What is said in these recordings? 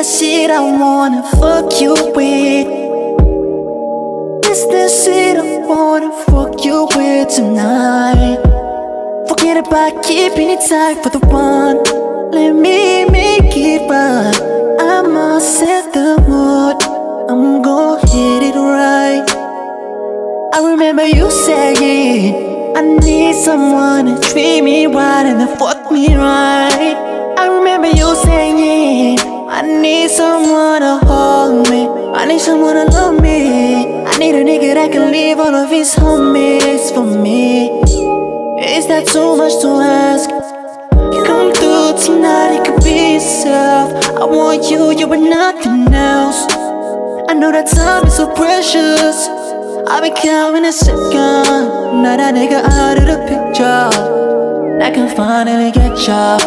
that shit I wanna fuck you with. It's the shit I wanna fuck you with tonight. Forget about keeping it tight for the one. Let me make it right. I'ma set the mood. I'm gonna hit it right. I remember you saying, I need someone to treat me right and to fuck me right. I remember you saying, I need someone to hold me. I need someone to love me. I need a nigga that can leave all of his homies for me. Is that too much to ask? Come through tonight, it could be yourself. I want you, you and nothing else. I know that time is so precious. I've been counting a second. Now that nigga out of the picture. I can finally get ya.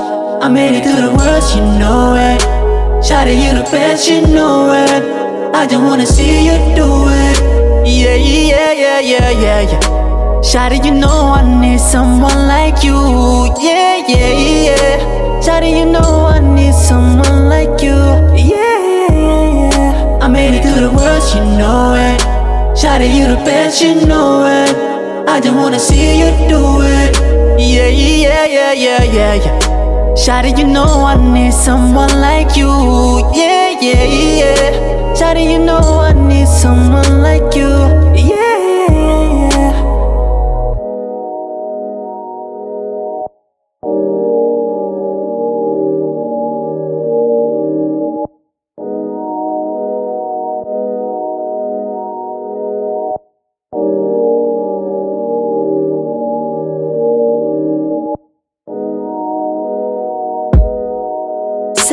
I made it through the worst, you know it. Shawty, you the best, you know it. I just wanna see you do it. Yeah, yeah, yeah, yeah, yeah, yeah. Shawty, you know I need someone like you. Yeah, yeah, yeah. Shawty, you know I need someone like you. Yeah, yeah, yeah, yeah. I made it through the worst, you know it. Shawty, you the best, you know it. I just wanna see you do it. Yeah, yeah, yeah, yeah, yeah, yeah. Shawty, you know I need someone like you. Yeah, yeah, yeah. Shawty, you know I need someone like you.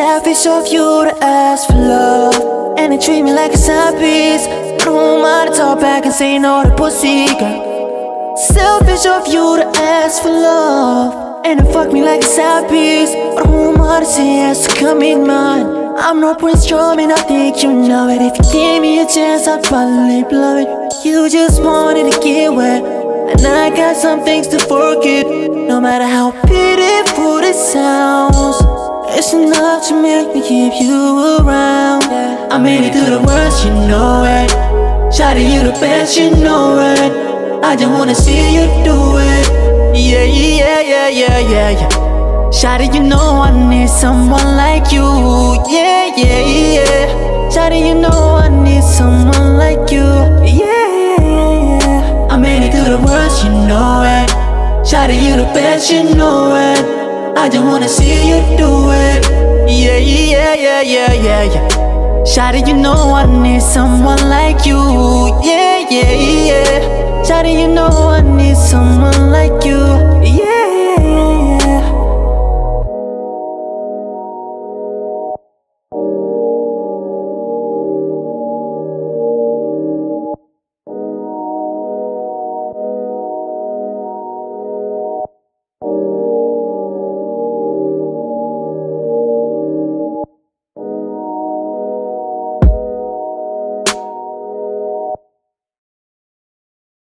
Selfish of you to ask for love. And they treat me like a side piece. I don't mind to talk back and say no to pussy girl Selfish of you to ask for love. And they fuck me like a side piece. I don't mind to say yes to commitment I'm no Prince Charming, I think you know it. If you gave me a chance, I'd probably blow it. You just wanted to get wet. And I got some things to forget. No matter how pitiful it sounds it's enough to make me keep you around. I made it through the worst, you know it. Shawty, you the best, you know it. I just wanna see you do it. Yeah, yeah, yeah, yeah, yeah, yeah. Shawty, you know I need someone like you. Yeah, yeah, yeah. Shawty, you know I need someone like you. Yeah, yeah, yeah, yeah. I made it through the worst, you know it. Shawty, you the best, you know it. I just wanna see you do it. Yeah, yeah, yeah, yeah, yeah, yeah. Shawty, you know I need someone like you. Yeah, yeah, yeah. Shawty, you know I need someone like you.